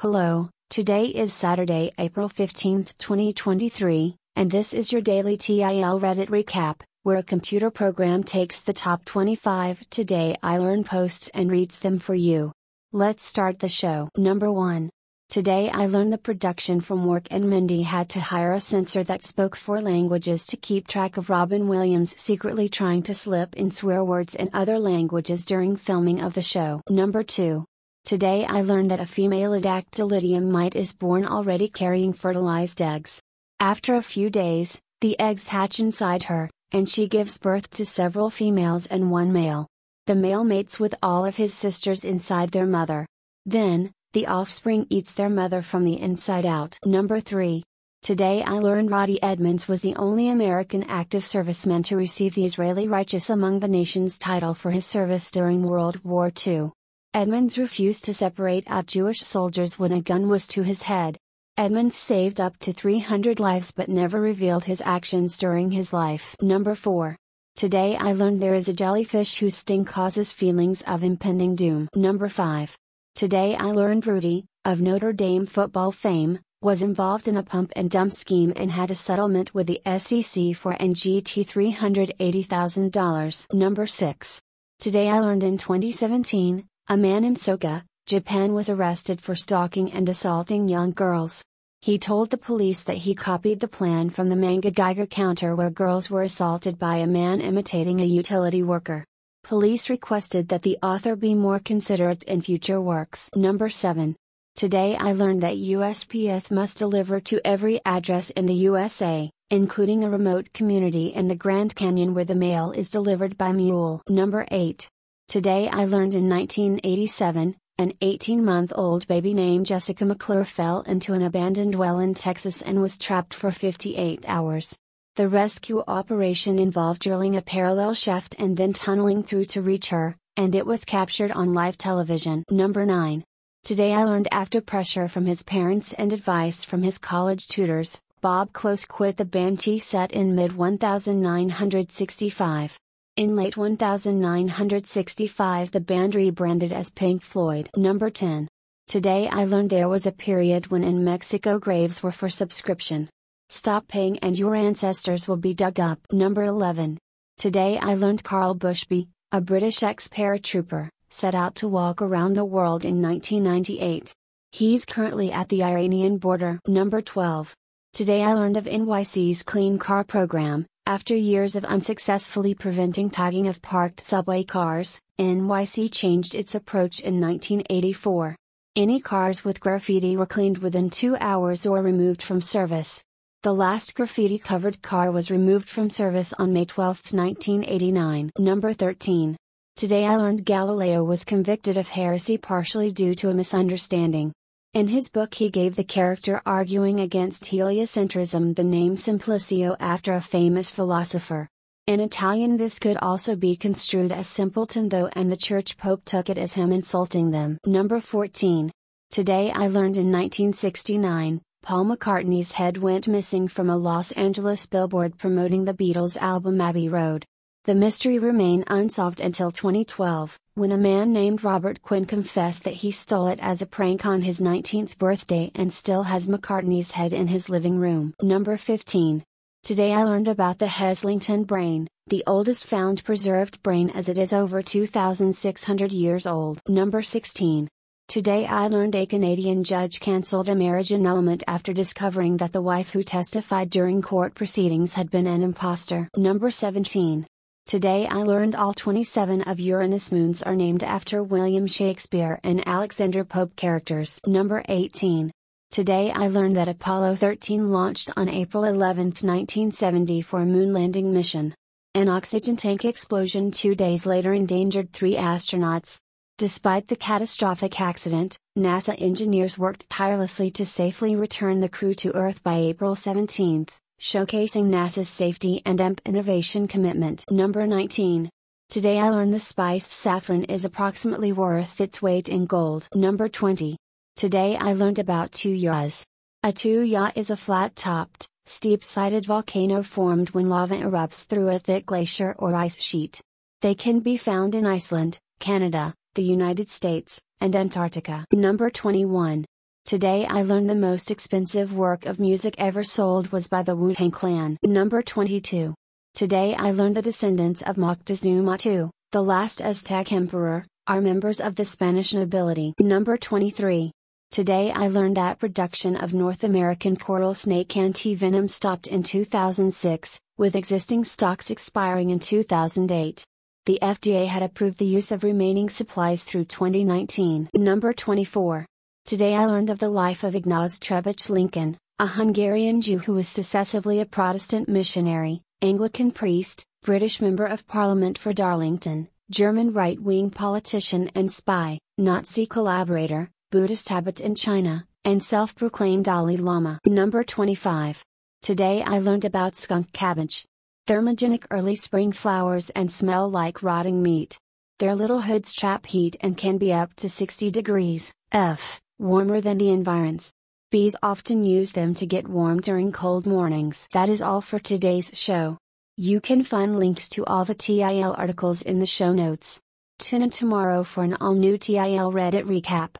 Hello, today is Saturday, April 15, 2023, and this is your daily TIL Reddit recap, where a computer program takes the top 25 Today I Learn posts and reads them for you. Let's start the show. Number 1. Today I learned the production from Mork and Mindy had to hire a censor that spoke four languages to keep track of Robin Williams secretly trying to slip in swear words in other languages during filming of the show. Number 2. Today I learned that a female Adactylidium mite is born already carrying fertilized eggs. After a few days, the eggs hatch inside her, and she gives birth to several females and one male. The male mates with all of his sisters inside their mother. Then, the offspring eats their mother from the inside out. Number 3. Today I learned Roddie Edmonds was the only American active serviceman to receive the Israeli Righteous Among the Nations title for his service during World War II. Edmonds refused to separate out Jewish soldiers when a gun was to his head. Edmonds saved up to 300 lives but never revealed his actions during his life. Number 4. Today I learned there is a jellyfish whose sting causes feelings of impending doom. Number 5. Today I learned Rudy, of Notre Dame football fame, was involved in a pump and dump scheme and had a settlement with the SEC for NGT $380,000. Number 6. Today I learned in 2017, a man in Soka, Japan was arrested for stalking and assaulting young girls. He told the police that he copied the plan from the manga Geiger counter where girls were assaulted by a man imitating a utility worker. Police requested that the author be more considerate in future works. Number 7. Today I learned that USPS must deliver to every address in the USA, including a remote community in the Grand Canyon where the mail is delivered by mule. Number 8. Today I learned in 1987, an 18 month old baby named Jessica McClure fell into an abandoned well in Texas and was trapped for 58 hours. The rescue operation involved drilling a parallel shaft and then tunneling through to reach her, and it was captured on live television. Number 9. Today I learned after pressure from his parents and advice from his college tutors, Bob Klose quit the band set in mid 1965. In late 1965 the band rebranded as Pink Floyd. Number 10. Today I learned there was a period when in Mexico graves were for subscription. Stop paying and your ancestors will be dug up. Number 11. Today I learned Karl Bushby, a British ex-paratrooper, set out to walk around the world in 1998. He's currently at the Iranian border. Number 12. Today I learned of NYC's Clean Car program, after years of unsuccessfully preventing tagging of parked subway cars, NYC changed its approach in 1984. Any cars with graffiti were cleaned within two hours or removed from service. The last graffiti covered car was removed from service on May 12, 1989. Number 13. Today I learned Galileo was convicted of heresy partially due to a misunderstanding. In his book, he gave the character arguing against heliocentrism the name Simplicio after a famous philosopher. In Italian, this could also be construed as simpleton, though, and the church pope took it as him insulting them. Number 14. Today I learned in 1969, Paul McCartney's head went missing from a Los Angeles billboard promoting the Beatles' album Abbey Road. The mystery remained unsolved until 2012, when a man named Robert Quinn confessed that he stole it as a prank on his 19th birthday and still has McCartney's head in his living room. Number 15. Today I learned about the Heslington brain, the oldest found preserved brain as it is over 2,600 years old. Number 16. Today I learned a Canadian judge cancelled a marriage annulment after discovering that the wife who testified during court proceedings had been an impostor. Number 17. Today I learned all 27 of Uranus moons are named after William Shakespeare and Alexander Pope characters. Number 18. Today I learned that Apollo 13 launched on April 11, 1970 for a moon landing mission. An oxygen tank explosion two days later endangered three astronauts. Despite the catastrophic accident, NASA engineers worked tirelessly to safely return the crew to Earth by April 17 showcasing NASA's safety and EMP innovation commitment. Number 19. Today I learned the spice saffron is approximately worth its weight in gold. Number 20. Today I learned about tuyas. A tuya is a flat topped, steep sided volcano formed when lava erupts through a thick glacier or ice sheet. They can be found in Iceland, Canada, the United States, and Antarctica. Number 21. Today I learned the most expensive work of music ever sold was by the Wu Tang Clan. Number 22. Today I learned the descendants of Moctezuma II, the last Aztec emperor, are members of the Spanish nobility. Number 23. Today I learned that production of North American coral snake antivenom stopped in 2006, with existing stocks expiring in 2008. The FDA had approved the use of remaining supplies through 2019. Number 24. Today I learned of the life of Ignaz Trebitsch Lincoln, a Hungarian Jew who was successively a Protestant missionary, Anglican priest, British Member of Parliament for Darlington, German right wing politician and spy, Nazi collaborator, Buddhist abbot in China, and self proclaimed Dalai Lama. Number 25. Today I learned about skunk cabbage. Thermogenic early spring flowers and smell like rotting meat. Their little hoods trap heat and can be up to 60 degrees F warmer than the environs. Bees often use them to get warm during cold mornings. That is all for today's show. You can find links to all the TIL articles in the show notes. Tune in tomorrow for an all new TIL Reddit recap.